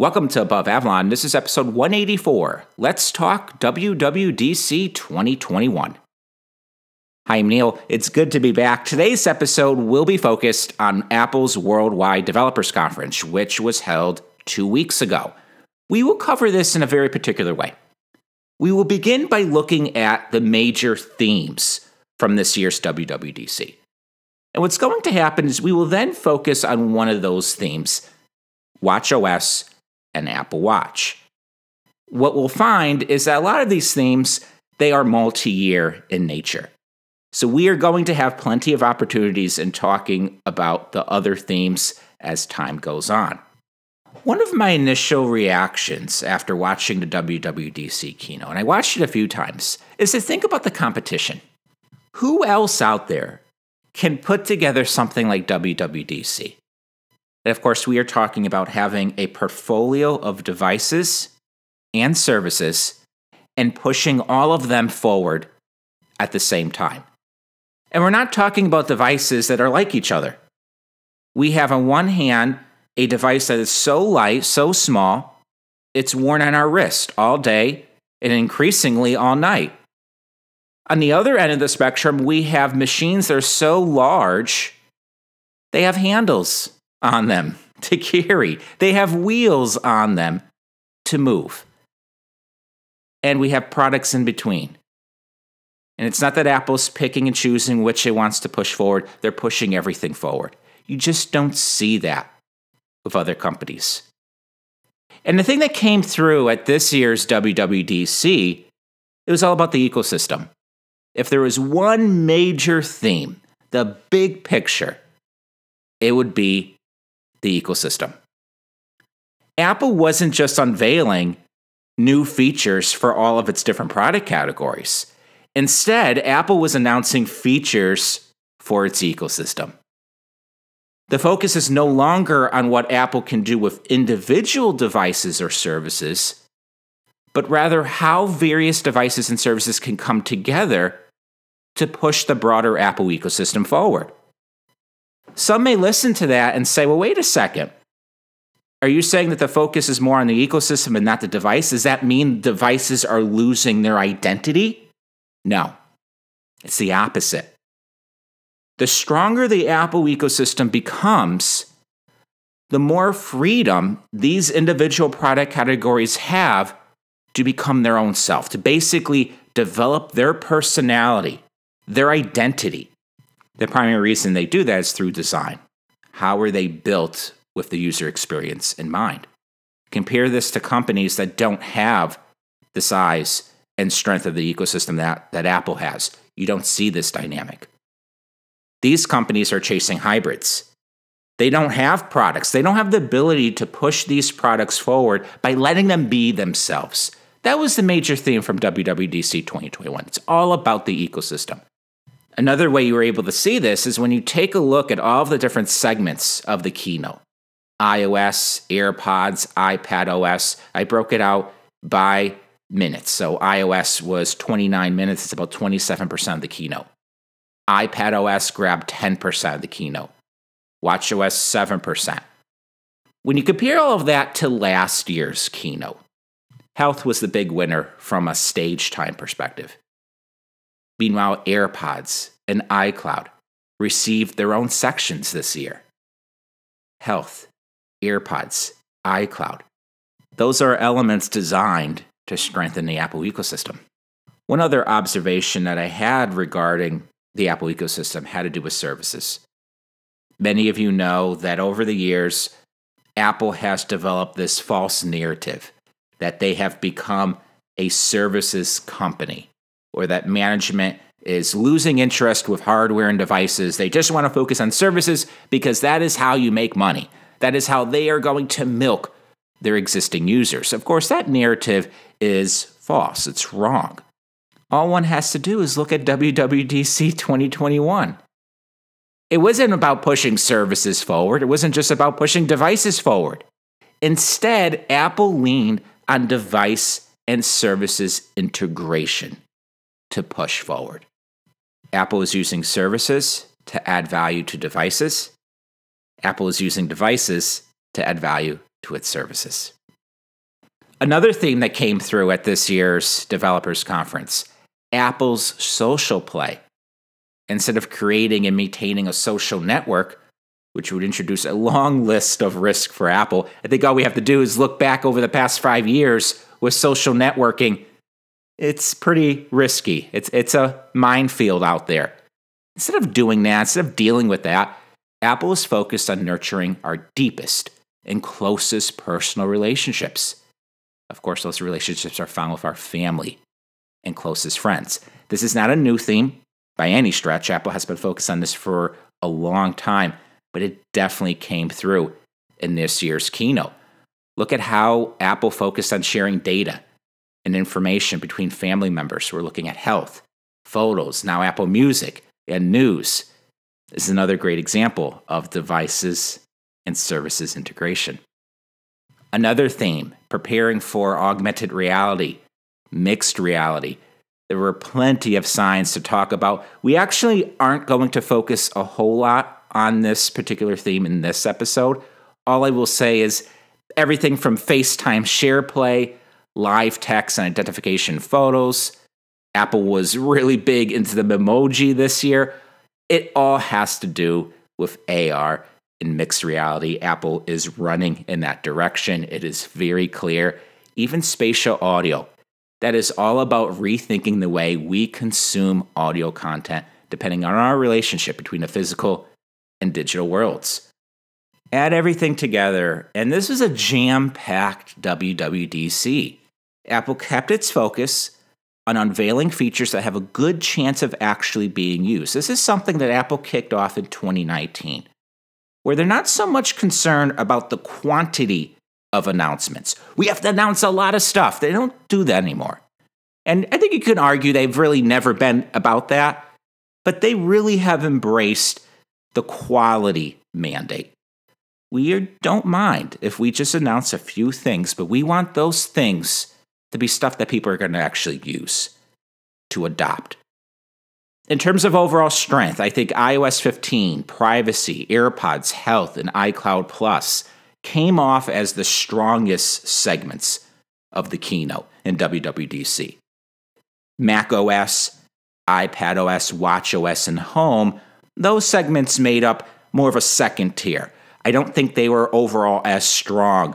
Welcome to Above Avalon. This is episode 184. Let's talk WWDC 2021. Hi, I'm Neil. It's good to be back. Today's episode will be focused on Apple's Worldwide Developers Conference, which was held two weeks ago. We will cover this in a very particular way. We will begin by looking at the major themes from this year's WWDC. And what's going to happen is we will then focus on one of those themes WatchOS and Apple Watch. What we'll find is that a lot of these themes they are multi-year in nature. So we are going to have plenty of opportunities in talking about the other themes as time goes on. One of my initial reactions after watching the WWDC keynote, and I watched it a few times, is to think about the competition. Who else out there can put together something like WWDC? And of course, we are talking about having a portfolio of devices and services and pushing all of them forward at the same time. And we're not talking about devices that are like each other. We have, on one hand, a device that is so light, so small, it's worn on our wrist all day and increasingly all night. On the other end of the spectrum, we have machines that are so large, they have handles on them to carry, they have wheels on them to move. And we have products in between. And it's not that Apple's picking and choosing which it wants to push forward, they're pushing everything forward. You just don't see that with other companies. And the thing that came through at this year's WWDC, it was all about the ecosystem. If there was one major theme, the big picture, it would be the ecosystem. Apple wasn't just unveiling new features for all of its different product categories. Instead, Apple was announcing features for its ecosystem. The focus is no longer on what Apple can do with individual devices or services, but rather how various devices and services can come together to push the broader Apple ecosystem forward. Some may listen to that and say, well, wait a second. Are you saying that the focus is more on the ecosystem and not the device? Does that mean devices are losing their identity? No, it's the opposite. The stronger the Apple ecosystem becomes, the more freedom these individual product categories have to become their own self, to basically develop their personality, their identity. The primary reason they do that is through design. How are they built with the user experience in mind? Compare this to companies that don't have the size and strength of the ecosystem that, that Apple has. You don't see this dynamic. These companies are chasing hybrids. They don't have products. They don't have the ability to push these products forward by letting them be themselves. That was the major theme from WWDC 2021. It's all about the ecosystem. Another way you were able to see this is when you take a look at all the different segments of the keynote iOS, AirPods, iPad OS. I broke it out by minutes. So iOS was 29 minutes, it's about 27% of the keynote. iPad OS grabbed 10% of the keynote. WatchOS 7%. When you compare all of that to last year's keynote, health was the big winner from a stage time perspective. Meanwhile, AirPods and iCloud received their own sections this year. Health, AirPods, iCloud. Those are elements designed to strengthen the Apple ecosystem. One other observation that I had regarding the Apple ecosystem had to do with services. Many of you know that over the years, Apple has developed this false narrative that they have become a services company or that management is losing interest with hardware and devices. They just want to focus on services because that is how you make money. That is how they are going to milk their existing users. Of course, that narrative is false, it's wrong. All one has to do is look at WWDC 2021. It wasn't about pushing services forward, it wasn't just about pushing devices forward. Instead, Apple leaned on device and services integration to push forward. Apple is using services to add value to devices. Apple is using devices to add value to its services. Another theme that came through at this year's developers conference Apple's social play. Instead of creating and maintaining a social network, which would introduce a long list of risk for Apple, I think all we have to do is look back over the past five years with social networking. It's pretty risky. It's, it's a minefield out there. Instead of doing that, instead of dealing with that, Apple is focused on nurturing our deepest and closest personal relationships. Of course, those relationships are found with our family and closest friends. This is not a new theme by any stretch. Apple has been focused on this for a long time, but it definitely came through in this year's keynote. Look at how Apple focused on sharing data and information between family members. We're looking at health, photos, now Apple Music, and news. Is another great example of devices and services integration. Another theme preparing for augmented reality, mixed reality. There were plenty of signs to talk about. We actually aren't going to focus a whole lot on this particular theme in this episode. All I will say is everything from FaceTime SharePlay, live text and identification photos. Apple was really big into the emoji this year. It all has to do with AR in mixed reality. Apple is running in that direction. It is very clear. Even spatial audio. That is all about rethinking the way we consume audio content, depending on our relationship between the physical and digital worlds. Add everything together, and this is a jam packed WWDC. Apple kept its focus on unveiling features that have a good chance of actually being used. This is something that Apple kicked off in 2019 where they're not so much concerned about the quantity of announcements. We have to announce a lot of stuff. They don't do that anymore. And I think you can argue they've really never been about that, but they really have embraced the quality mandate. We don't mind if we just announce a few things, but we want those things to be stuff that people are going to actually use, to adopt. In terms of overall strength, I think iOS 15, privacy, AirPods, health, and iCloud Plus came off as the strongest segments of the keynote in WWDC. Mac OS, iPad OS, Watch OS, and Home, those segments made up more of a second tier. I don't think they were overall as strong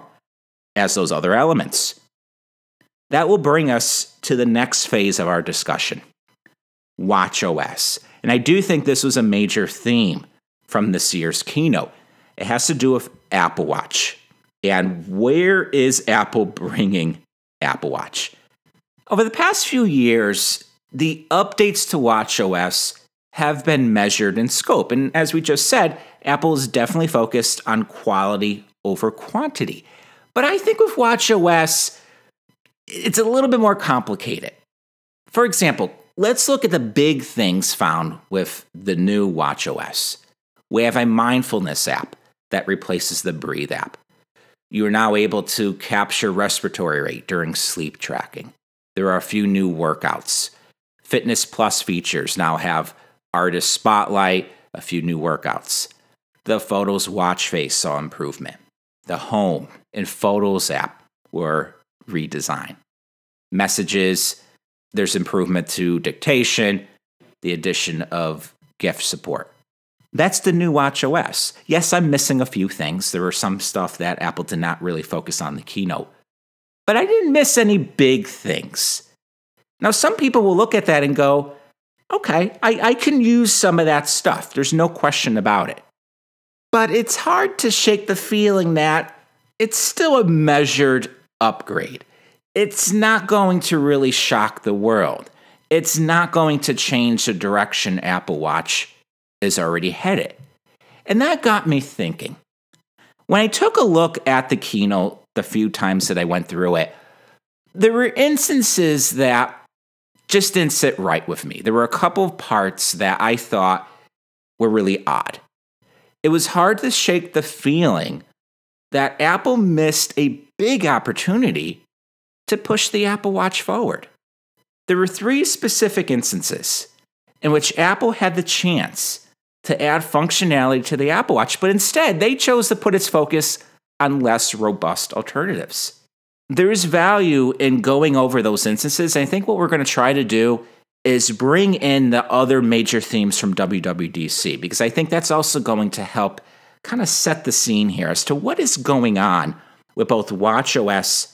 as those other elements. That will bring us to the next phase of our discussion Watch OS. And I do think this was a major theme from this year's keynote. It has to do with Apple Watch. And where is Apple bringing Apple Watch? Over the past few years, the updates to Watch OS have been measured in scope. And as we just said, Apple is definitely focused on quality over quantity. But I think with Watch OS, it's a little bit more complicated. For example, Let's look at the big things found with the new WatchOS. We have a mindfulness app that replaces the Breathe app. You are now able to capture respiratory rate during sleep tracking. There are a few new workouts. Fitness Plus features now have Artist Spotlight, a few new workouts. The Photos watch face saw improvement. The Home and Photos app were redesigned. Messages there's improvement to dictation, the addition of GIF support. That's the new Watch OS. Yes, I'm missing a few things. There were some stuff that Apple did not really focus on the keynote. But I didn't miss any big things. Now, some people will look at that and go, okay, I, I can use some of that stuff. There's no question about it. But it's hard to shake the feeling that it's still a measured upgrade it's not going to really shock the world. It's not going to change the direction Apple Watch is already headed. And that got me thinking. When I took a look at the keynote the few times that I went through it, there were instances that just didn't sit right with me. There were a couple of parts that I thought were really odd. It was hard to shake the feeling that Apple missed a big opportunity to push the Apple Watch forward. There were three specific instances in which Apple had the chance to add functionality to the Apple Watch, but instead they chose to put its focus on less robust alternatives. there is value in going over those instances. I think what we're going to try to do is bring in the other major themes from WWDC because I think that's also going to help kind of set the scene here as to what is going on with both WatchOS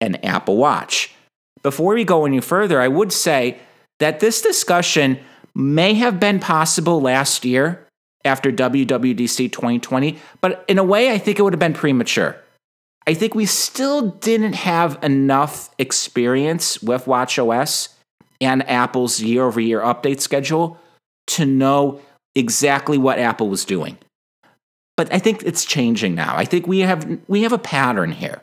and Apple Watch. Before we go any further, I would say that this discussion may have been possible last year after WWDC 2020, but in a way, I think it would have been premature. I think we still didn't have enough experience with WatchOS and Apple's year over year update schedule to know exactly what Apple was doing. But I think it's changing now. I think we have we have a pattern here.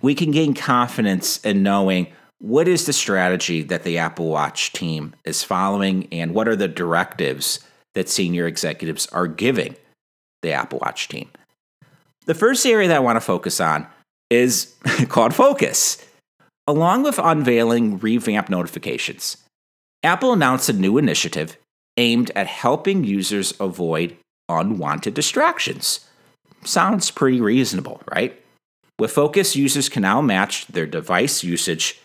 We can gain confidence in knowing what is the strategy that the Apple Watch team is following and what are the directives that senior executives are giving the Apple Watch team. The first area that I want to focus on is called Focus. Along with unveiling revamped notifications, Apple announced a new initiative aimed at helping users avoid unwanted distractions. Sounds pretty reasonable, right? With Focus, users can now match their device usage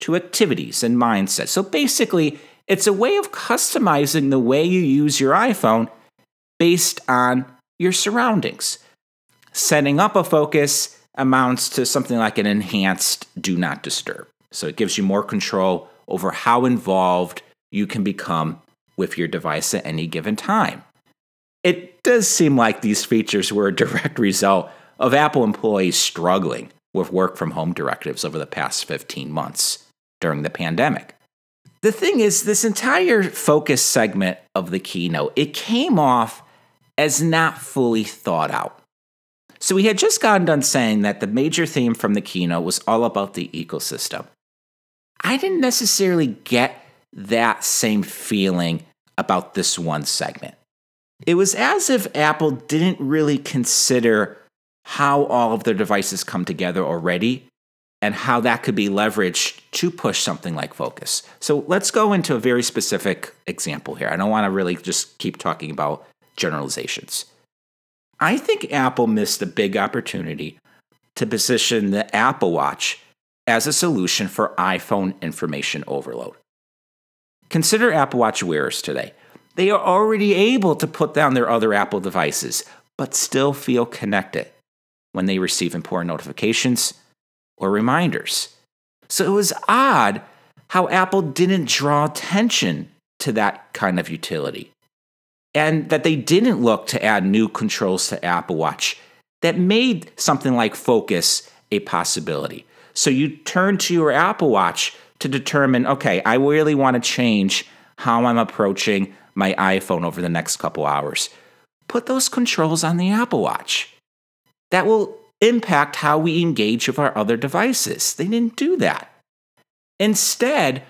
to activities and mindsets. So basically, it's a way of customizing the way you use your iPhone based on your surroundings. Setting up a focus amounts to something like an enhanced do not disturb. So it gives you more control over how involved you can become with your device at any given time. It does seem like these features were a direct result of Apple employees struggling with work from home directives over the past 15 months during the pandemic. The thing is, this entire focus segment of the keynote, it came off as not fully thought out. So we had just gotten done saying that the major theme from the keynote was all about the ecosystem. I didn't necessarily get that same feeling about this one segment. It was as if Apple didn't really consider how all of their devices come together already and how that could be leveraged to push something like Focus. So let's go into a very specific example here. I don't want to really just keep talking about generalizations. I think Apple missed a big opportunity to position the Apple Watch as a solution for iPhone information overload. Consider Apple Watch wearers today. They are already able to put down their other Apple devices, but still feel connected when they receive important notifications or reminders. So it was odd how Apple didn't draw attention to that kind of utility and that they didn't look to add new controls to Apple Watch that made something like focus a possibility. So you turn to your Apple Watch to determine okay, I really want to change how I'm approaching my iPhone over the next couple hours. Put those controls on the Apple Watch. That will impact how we engage with our other devices. They didn't do that. Instead,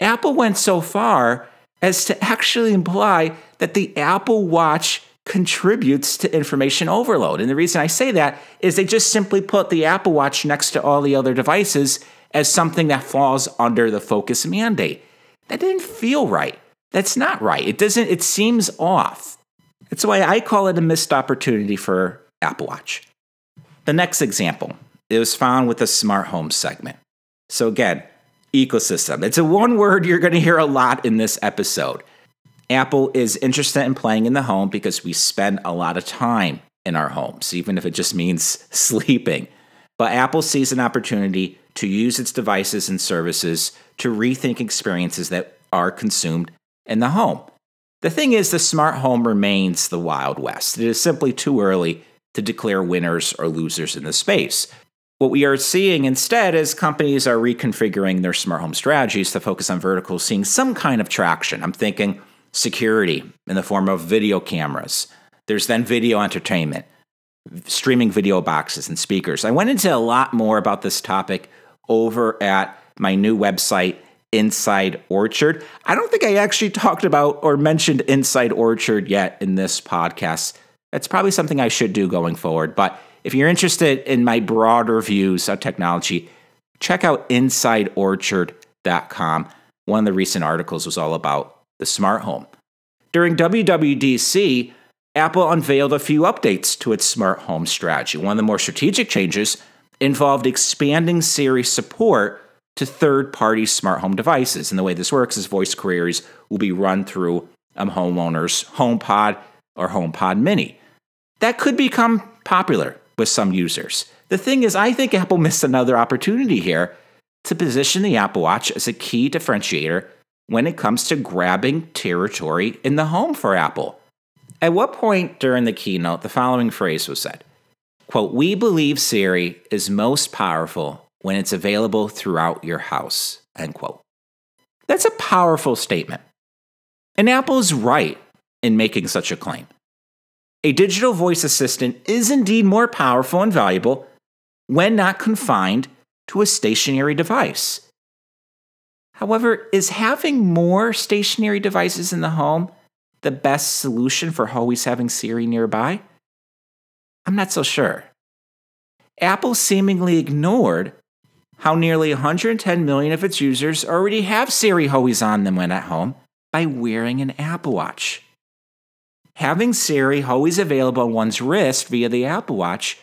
Apple went so far as to actually imply that the Apple Watch contributes to information overload. And the reason I say that is they just simply put the Apple Watch next to all the other devices as something that falls under the focus mandate. That didn't feel right. That's not right. It doesn't it seems off. That's why I call it a missed opportunity for Apple Watch. The next example, it was found with the smart home segment. So again, ecosystem. It's a one word you're going to hear a lot in this episode. Apple is interested in playing in the home because we spend a lot of time in our homes, even if it just means sleeping. But Apple sees an opportunity to use its devices and services to rethink experiences that are consumed in the home. The thing is, the smart home remains the Wild West. It is simply too early to declare winners or losers in the space. What we are seeing instead is companies are reconfiguring their smart home strategies to focus on verticals, seeing some kind of traction. I'm thinking security in the form of video cameras. There's then video entertainment, streaming video boxes and speakers. I went into a lot more about this topic over at my new website, Inside Orchard. I don't think I actually talked about or mentioned Inside Orchard yet in this podcast. That's probably something I should do going forward. But if you're interested in my broader views of technology, check out InsideOrchard.com. One of the recent articles was all about the smart home. During WWDC, Apple unveiled a few updates to its smart home strategy. One of the more strategic changes involved expanding Siri support to third party smart home devices. And the way this works is voice queries will be run through a homeowner's HomePod or HomePod Mini. That could become popular with some users. The thing is, I think Apple missed another opportunity here to position the Apple Watch as a key differentiator when it comes to grabbing territory in the home for Apple. At what point during the keynote the following phrase was said? Quote, we believe Siri is most powerful when it's available throughout your house, end quote. That's a powerful statement. And Apple is right in making such a claim. A digital voice assistant is indeed more powerful and valuable when not confined to a stationary device. However, is having more stationary devices in the home the best solution for always having Siri nearby? I'm not so sure. Apple seemingly ignored how nearly 110 million of its users already have Siri always on them when at home by wearing an Apple Watch. Having Siri always available on one's wrist via the Apple Watch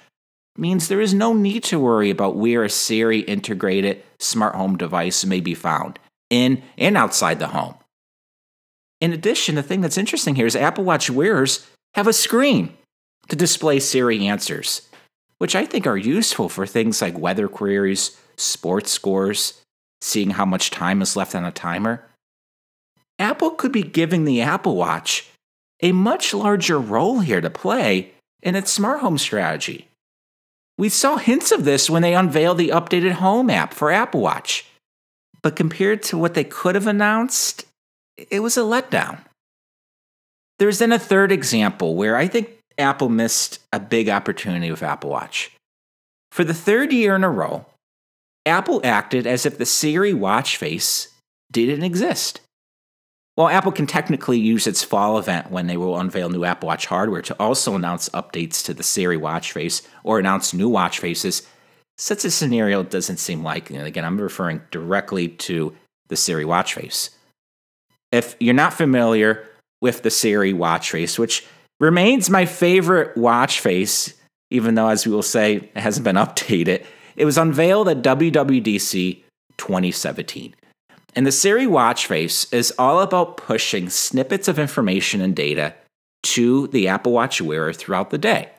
means there is no need to worry about where a Siri integrated smart home device may be found, in and outside the home. In addition, the thing that's interesting here is Apple Watch wearers have a screen to display Siri answers, which I think are useful for things like weather queries, sports scores, seeing how much time is left on a timer. Apple could be giving the Apple Watch a much larger role here to play in its smart home strategy. We saw hints of this when they unveiled the updated Home app for Apple Watch. But compared to what they could have announced, it was a letdown. There's then a third example where I think Apple missed a big opportunity with Apple Watch. For the third year in a row, Apple acted as if the Siri watch face didn't exist. While Apple can technically use its fall event when they will unveil new Apple Watch hardware to also announce updates to the Siri watch face or announce new watch faces, such a scenario doesn't seem likely. And again, I'm referring directly to the Siri watch face. If you're not familiar with the Siri watch face, which remains my favorite watch face, even though, as we will say, it hasn't been updated, it was unveiled at WWDC 2017. And the Siri watch face is all about pushing snippets of information and data to the Apple Watch wearer throughout the day.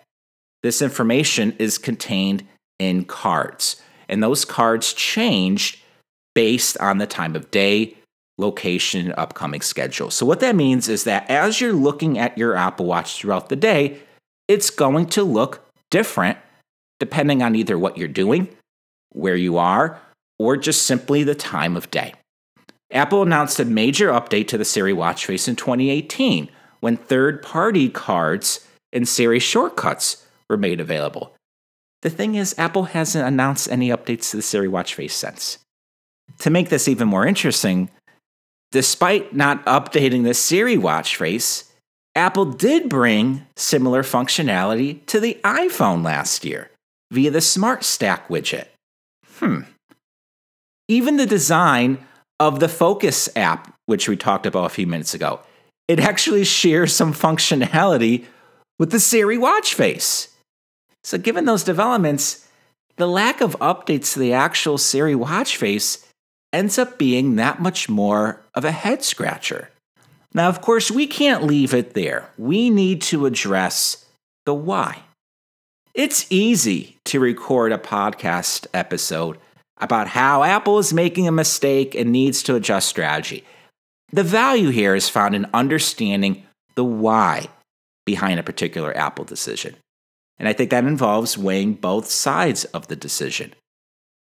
This information is contained in cards, and those cards change based on the time of day, location, and upcoming schedule. So, what that means is that as you're looking at your Apple Watch throughout the day, it's going to look different depending on either what you're doing, where you are, or just simply the time of day. Apple announced a major update to the Siri watch face in 2018 when third party cards and Siri shortcuts were made available. The thing is, Apple hasn't announced any updates to the Siri watch face since. To make this even more interesting, despite not updating the Siri watch face, Apple did bring similar functionality to the iPhone last year via the Smart Stack widget. Hmm. Even the design of the Focus app, which we talked about a few minutes ago. It actually shares some functionality with the Siri watch face. So, given those developments, the lack of updates to the actual Siri watch face ends up being that much more of a head scratcher. Now, of course, we can't leave it there. We need to address the why. It's easy to record a podcast episode about how Apple is making a mistake and needs to adjust strategy. The value here is found in understanding the why behind a particular Apple decision. And I think that involves weighing both sides of the decision.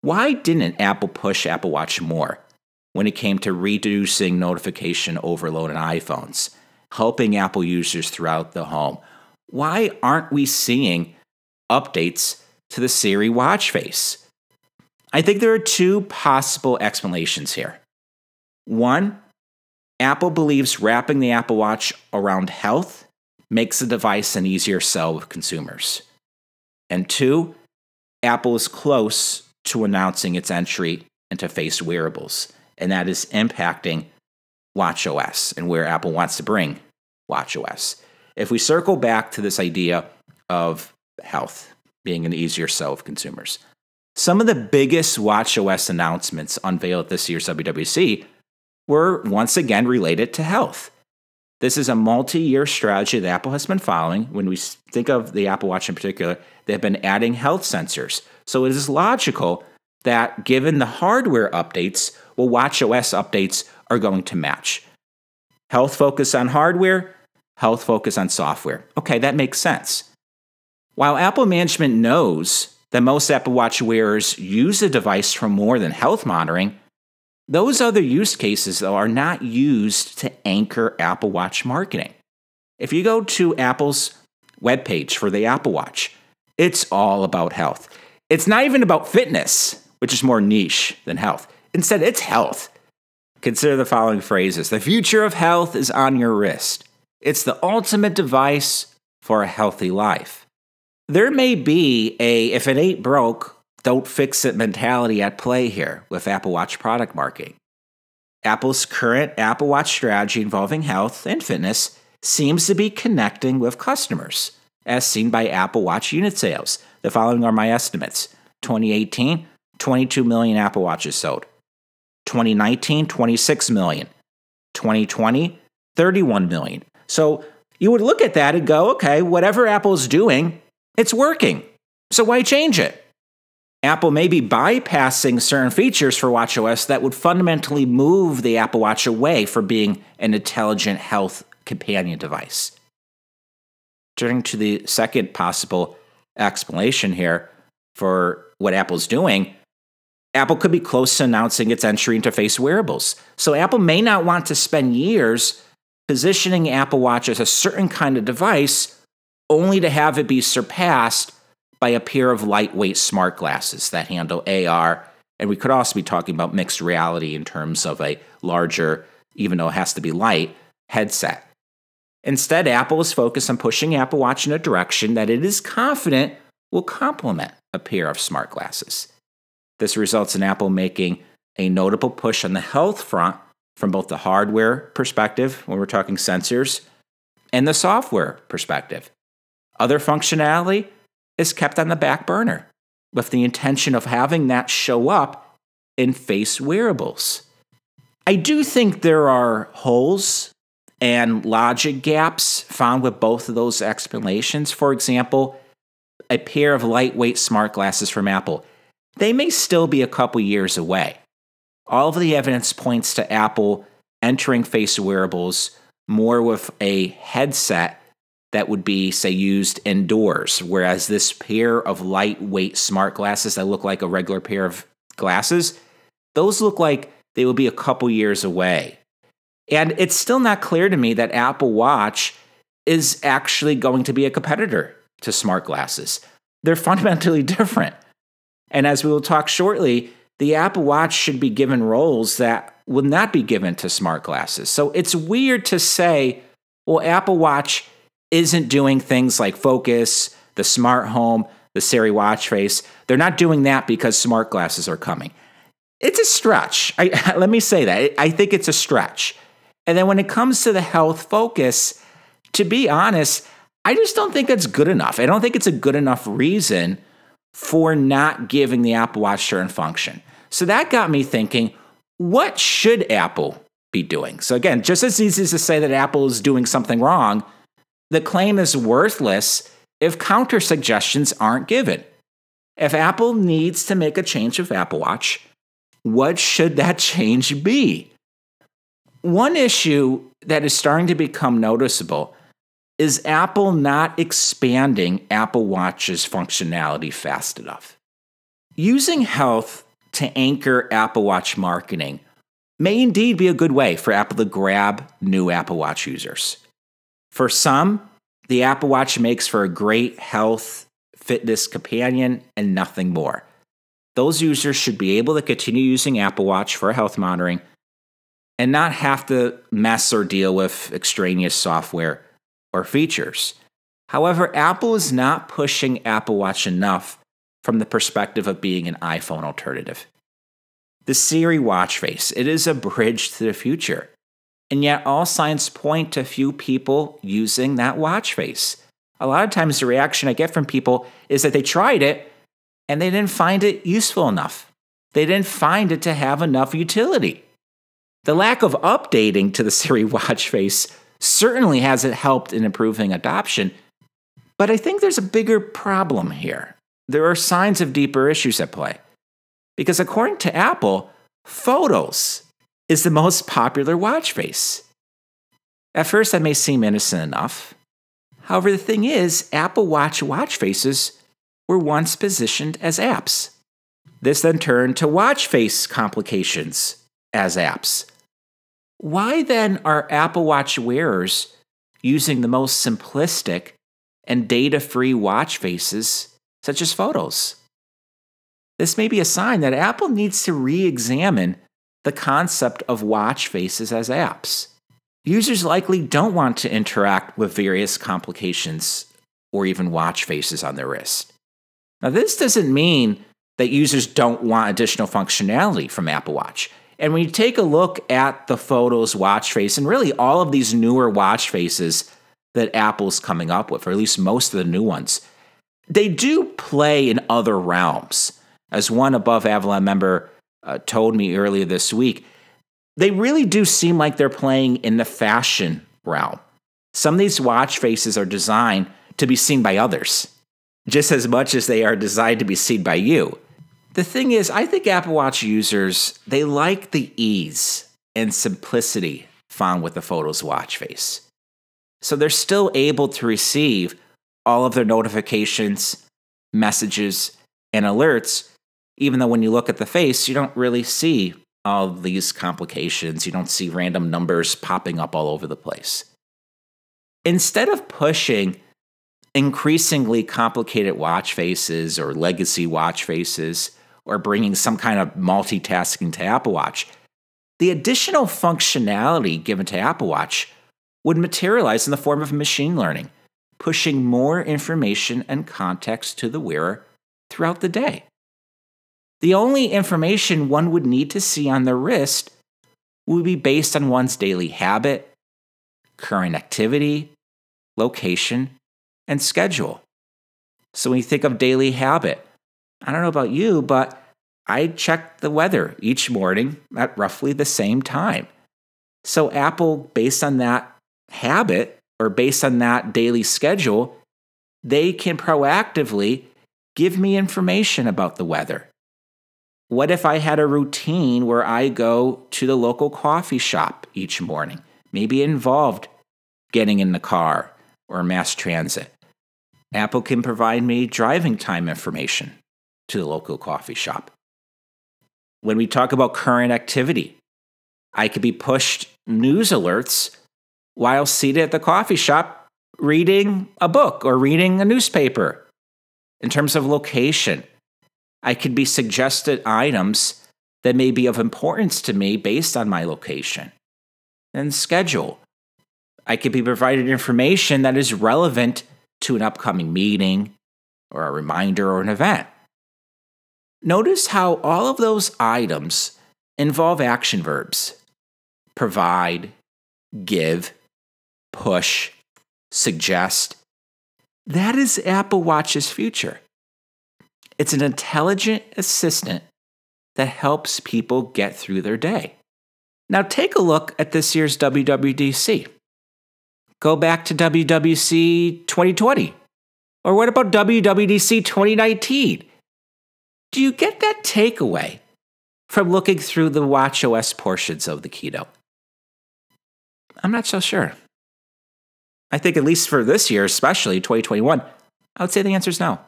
Why didn't Apple push Apple Watch more when it came to reducing notification overload on iPhones, helping Apple users throughout the home? Why aren't we seeing updates to the Siri watch face? I think there are two possible explanations here. One, Apple believes wrapping the Apple Watch around health makes the device an easier sell with consumers. And two, Apple is close to announcing its entry into face wearables, and that is impacting WatchOS and where Apple wants to bring WatchOS. If we circle back to this idea of health being an easier sell of consumers, Some of the biggest WatchOS announcements unveiled at this year's WWDC were once again related to health. This is a multi year strategy that Apple has been following. When we think of the Apple Watch in particular, they've been adding health sensors. So it is logical that given the hardware updates, well, WatchOS updates are going to match. Health focus on hardware, health focus on software. Okay, that makes sense. While Apple management knows that most Apple Watch wearers use the device for more than health monitoring, those other use cases, though, are not used to anchor Apple Watch marketing. If you go to Apple's webpage for the Apple Watch, it's all about health. It's not even about fitness, which is more niche than health. Instead, it's health. Consider the following phrases The future of health is on your wrist. It's the ultimate device for a healthy life. There may be a if it ain't broke, don't fix it mentality at play here with Apple Watch product marketing. Apple's current Apple Watch strategy involving health and fitness seems to be connecting with customers, as seen by Apple Watch unit sales. The following are my estimates 2018, 22 million Apple Watches sold. 2019, 26 million. 2020, 31 million. So you would look at that and go, okay, whatever Apple's doing, it's working. So why change it? Apple may be bypassing certain features for WatchOS that would fundamentally move the Apple Watch away from being an intelligent health companion device. Turning to the second possible explanation here for what Apple's doing, Apple could be close to announcing its entry into face wearables. So Apple may not want to spend years positioning Apple Watch as a certain kind of device only to have it be surpassed by a pair of lightweight smart glasses that handle AR. And we could also be talking about mixed reality in terms of a larger, even though it has to be light, headset. Instead, Apple is focused on pushing Apple Watch in a direction that it is confident will complement a pair of smart glasses. This results in Apple making a notable push on the health front from both the hardware perspective, when we're talking sensors, and the software perspective. Other functionality is kept on the back burner with the intention of having that show up in face wearables. I do think there are holes and logic gaps found with both of those explanations. For example, a pair of lightweight smart glasses from Apple. They may still be a couple years away. All of the evidence points to Apple entering face wearables more with a headset that would be, say, used indoors. Whereas this pair of lightweight smart glasses that look like a regular pair of glasses, those look like they will be a couple years away. And it's still not clear to me that Apple Watch is actually going to be a competitor to smart glasses. They're fundamentally different. And as we will talk shortly, the Apple Watch should be given roles that will not be given to smart glasses. So it's weird to say, well, Apple Watch isn't doing things like Focus, the smart home, the Siri watch face. They're not doing that because smart glasses are coming. It's a stretch. I, let me say that. I think it's a stretch. And then when it comes to the health focus, to be honest, I just don't think that's good enough. I don't think it's a good enough reason for not giving the Apple Watch certain function. So that got me thinking what should Apple be doing? So, again, just as easy as to say that Apple is doing something wrong, the claim is worthless if counter suggestions aren't given. If Apple needs to make a change of Apple Watch, what should that change be? One issue that is starting to become noticeable is Apple not expanding Apple Watch's functionality fast enough. Using health to anchor Apple Watch marketing may indeed be a good way for Apple to grab new Apple Watch users. For some, the Apple Watch makes for a great health, fitness companion, and nothing more. Those users should be able to continue using Apple Watch for health monitoring and not have to mess or deal with extraneous software or features. However, Apple is not pushing Apple Watch enough from the perspective of being an iPhone alternative. The Siri watch face, it is a bridge to the future. And yet, all signs point to few people using that watch face. A lot of times, the reaction I get from people is that they tried it, and they didn't find it useful enough. They didn't find it to have enough utility. The lack of updating to the Siri watch face certainly hasn't helped in improving adoption, but I think there's a bigger problem here. There are signs of deeper issues at play. Because according to Apple, Photos is the most popular watch face. At first, that may seem innocent enough. However, the thing is, Apple Watch watch faces were once positioned as apps. This then turned to watch face complications as apps. Why then are Apple Watch wearers using the most simplistic and data free watch faces, such as photos? This may be a sign that Apple needs to re examine the concept of watch faces as apps. Users likely don't want to interact with various complications or even watch faces on their wrist. Now, this doesn't mean that users don't want additional functionality from Apple Watch. And when you take a look at the Photos watch face and really all of these newer watch faces that Apple's coming up with, or at least most of the new ones, they do play in other realms as one above Avalon member uh, told me earlier this week, they really do seem like they're playing in the fashion realm. Some of these watch faces are designed to be seen by others, just as much as they are designed to be seen by you. The thing is, I think Apple Watch users, they like the ease and simplicity found with the Photos watch face. So they're still able to receive all of their notifications, messages, and alerts even though when you look at the face, you don't really see all these complications. You don't see random numbers popping up all over the place. Instead of pushing increasingly complicated watch faces or legacy watch faces or bringing some kind of multitasking to Apple Watch, the additional functionality given to Apple Watch would materialize in the form of machine learning, pushing more information and context to the wearer throughout the day. The only information one would need to see on the wrist would be based on one's daily habit, current activity, location, and schedule. So when you think of daily habit, I don't know about you, but I check the weather each morning at roughly the same time. So Apple, based on that habit or based on that daily schedule, they can proactively give me information about the weather. What if I had a routine where I go to the local coffee shop each morning? Maybe involved getting in the car or mass transit. Apple can provide me driving time information to the local coffee shop. When we talk about current activity, I could be pushed news alerts while seated at the coffee shop reading a book or reading a newspaper. In terms of location, I could be suggested items that may be of importance to me based on my location. And schedule. I could be provided information that is relevant to an upcoming meeting or a reminder or an event. Notice how all of those items involve action verbs provide, give, push, suggest. That is Apple Watch's future. It's an intelligent assistant that helps people get through their day. Now, take a look at this year's WWDC. Go back to WWDC 2020. Or what about WWDC 2019? Do you get that takeaway from looking through the WatchOS portions of the keynote? I'm not so sure. I think, at least for this year, especially 2021, I would say the answer is no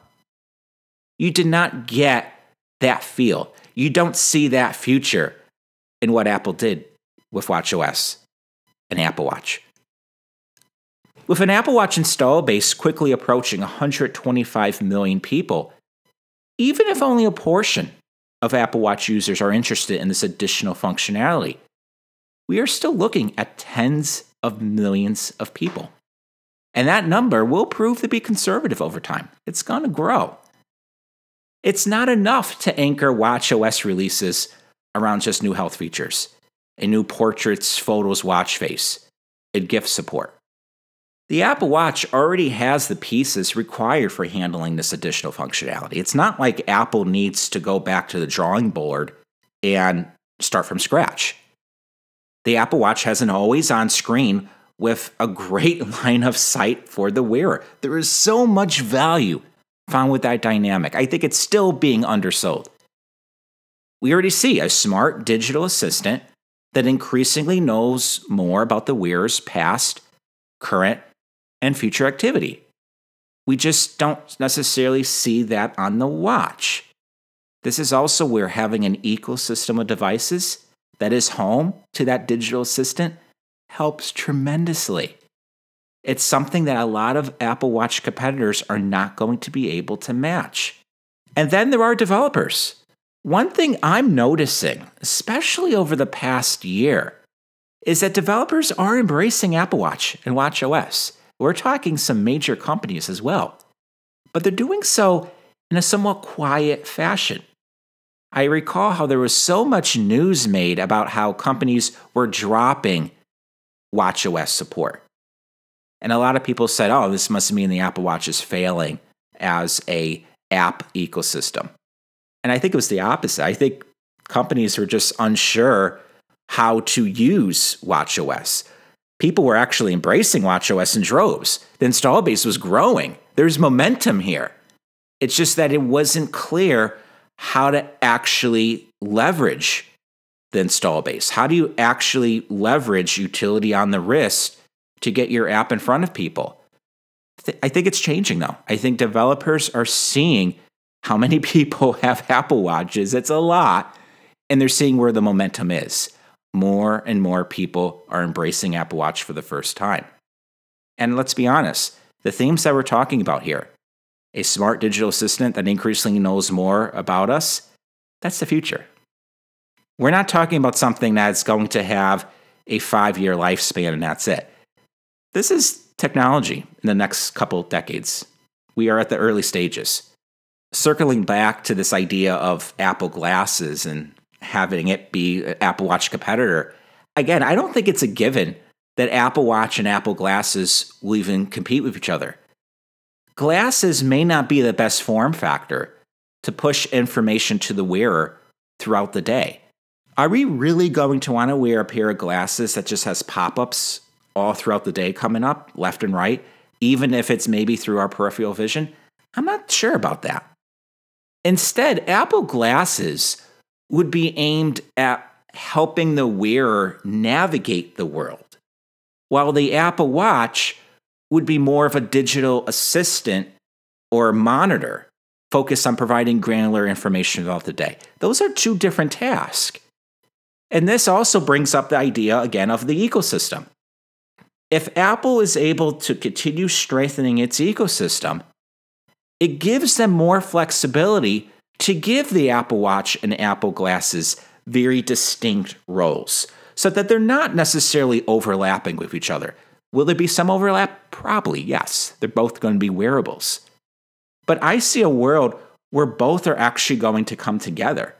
you did not get that feel. You don't see that future in what Apple did with WatchOS and Apple Watch. With an Apple Watch install base quickly approaching 125 million people, even if only a portion of Apple Watch users are interested in this additional functionality, we are still looking at tens of millions of people. And that number will prove to be conservative over time. It's going to grow. It's not enough to anchor WatchOS releases around just new health features, a new portraits, photos, watch face, and GIF support. The Apple Watch already has the pieces required for handling this additional functionality. It's not like Apple needs to go back to the drawing board and start from scratch. The Apple Watch has an always on screen with a great line of sight for the wearer. There is so much value found with that dynamic. I think it's still being undersold. We already see a smart digital assistant that increasingly knows more about the wearer's past, current, and future activity. We just don't necessarily see that on the watch. This is also where having an ecosystem of devices that is home to that digital assistant helps tremendously. It's something that a lot of Apple Watch competitors are not going to be able to match. And then there are developers. One thing I'm noticing, especially over the past year, is that developers are embracing Apple Watch and Watch OS. We're talking some major companies as well. But they're doing so in a somewhat quiet fashion. I recall how there was so much news made about how companies were dropping WatchOS support. And a lot of people said, "Oh, this must mean the Apple Watch is failing as a app ecosystem." And I think it was the opposite. I think companies were just unsure how to use WatchOS. People were actually embracing WatchOS in droves. The install base was growing. There's momentum here. It's just that it wasn't clear how to actually leverage the install base. How do you actually leverage utility on the wrist to get your app in front of people? I think it's changing though. I think developers are seeing how many people have Apple Watches. It's a lot. And they're seeing where the momentum is. More and more people are embracing Apple Watch for the first time. And let's be honest, the themes that we're talking about here a smart digital assistant that increasingly knows more about us that's the future. We're not talking about something that's going to have a five year lifespan and that's it. This is technology in the next couple decades. We are at the early stages. Circling back to this idea of Apple glasses and having it be an Apple Watch competitor, again, I don't think it's a given that Apple Watch and Apple glasses will even compete with each other. Glasses may not be the best form factor to push information to the wearer throughout the day. Are we really going to want to wear a pair of glasses that just has pop ups all throughout the day coming up, left and right, even if it's maybe through our peripheral vision? I'm not sure about that. Instead, Apple glasses would be aimed at helping the wearer navigate the world, while the Apple Watch would be more of a digital assistant or monitor focused on providing granular information throughout the day. Those are two different tasks. And this also brings up the idea again of the ecosystem. If Apple is able to continue strengthening its ecosystem, it gives them more flexibility to give the Apple Watch and Apple Glasses very distinct roles so that they're not necessarily overlapping with each other. Will there be some overlap? Probably, yes. They're both going to be wearables. But I see a world where both are actually going to come together.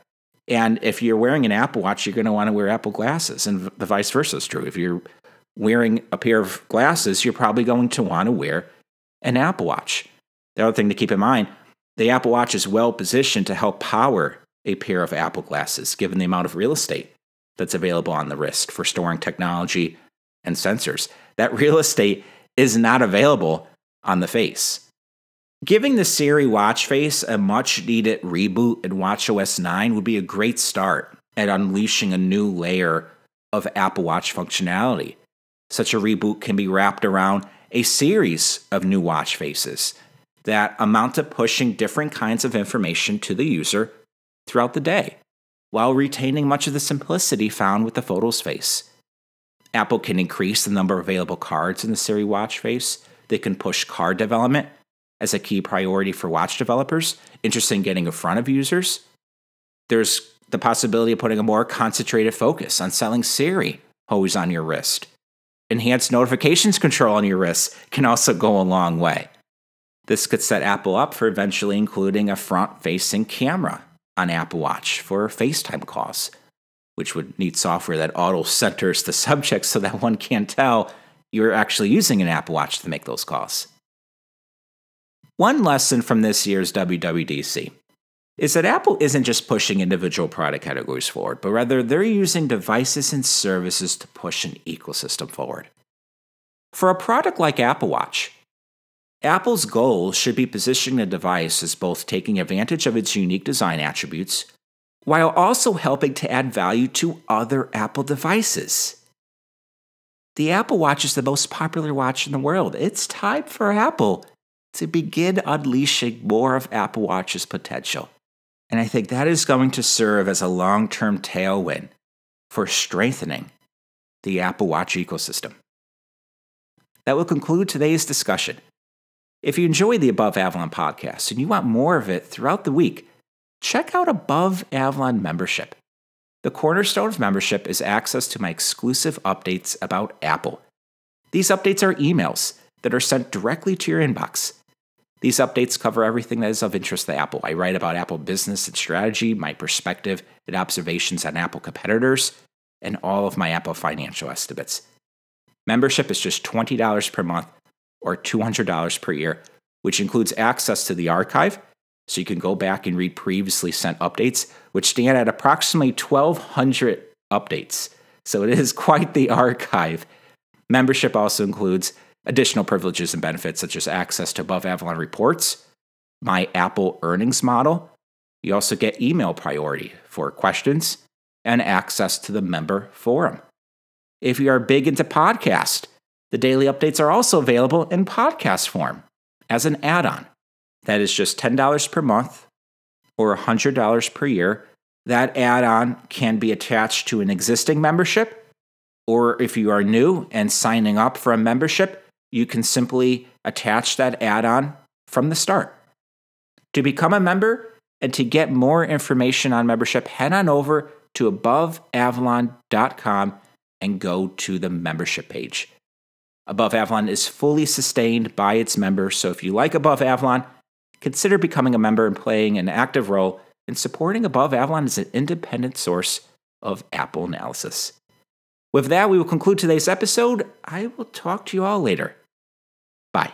And if you're wearing an Apple Watch, you're going to want to wear Apple glasses, and the vice versa is true. If you're wearing a pair of glasses, you're probably going to want to wear an Apple Watch. The other thing to keep in mind the Apple Watch is well positioned to help power a pair of Apple glasses, given the amount of real estate that's available on the wrist for storing technology and sensors. That real estate is not available on the face. Giving the Siri watch face a much needed reboot in WatchOS 9 would be a great start at unleashing a new layer of Apple Watch functionality. Such a reboot can be wrapped around a series of new watch faces that amount to pushing different kinds of information to the user throughout the day, while retaining much of the simplicity found with the Photos face. Apple can increase the number of available cards in the Siri watch face. They can push card development as a key priority for watch developers interested in getting in front of users. There's the possibility of putting a more concentrated focus on selling Siri always on your wrist. Enhanced notifications control on your wrist can also go a long way. This could set Apple up for eventually including a front facing camera on Apple Watch for FaceTime calls, which would need software that auto centers the subject so that one can't tell you're actually using an Apple Watch to make those calls. One lesson from this year's WWDC is that Apple isn't just pushing individual product categories forward, but rather they're using devices and services to push an ecosystem forward. For a product like Apple Watch, Apple's goal should be positioning the device as both taking advantage of its unique design attributes while also helping to add value to other Apple devices. The Apple Watch is the most popular watch in the world. It's time for Apple to begin unleashing more of Apple Watch's potential. And I think that is going to serve as a long term tailwind for strengthening the Apple Watch ecosystem. That will conclude today's discussion. If you enjoy the Above Avalon podcast and you want more of it throughout the week, check out Above Avalon membership. The cornerstone of membership is access to my exclusive updates about Apple. These updates are emails that are sent directly to your inbox. These updates cover everything that is of interest to Apple. I write about Apple business and strategy, my perspective and observations on Apple competitors, and all of my Apple financial estimates. Membership is just $20 per month or $200 per year, which includes access to the archive, so you can go back and read previously sent updates, which stand at approximately 1,200 updates. So it is quite the archive. Membership also includes additional privileges and benefits such as access to above Avalon reports, my Apple earnings model. You also get email priority for questions and access to the member forum. If you are big into podcast, the daily updates are also available in podcast form as an add on. That is just $10 per month or $100 per year. That add on can be attached to an existing membership, or if you are new and signing up for a membership, you can simply attach that add on from the start. To become a member and to get more information on membership, head on over to aboveavalon.com and go to the membership page. Above Avalon is fully sustained by its members, so if you like Above Avalon, consider becoming a member and playing an active role in supporting Above Avalon as an independent source of Apple analysis. With that, we will conclude today's episode. I will talk to you all later. Bye.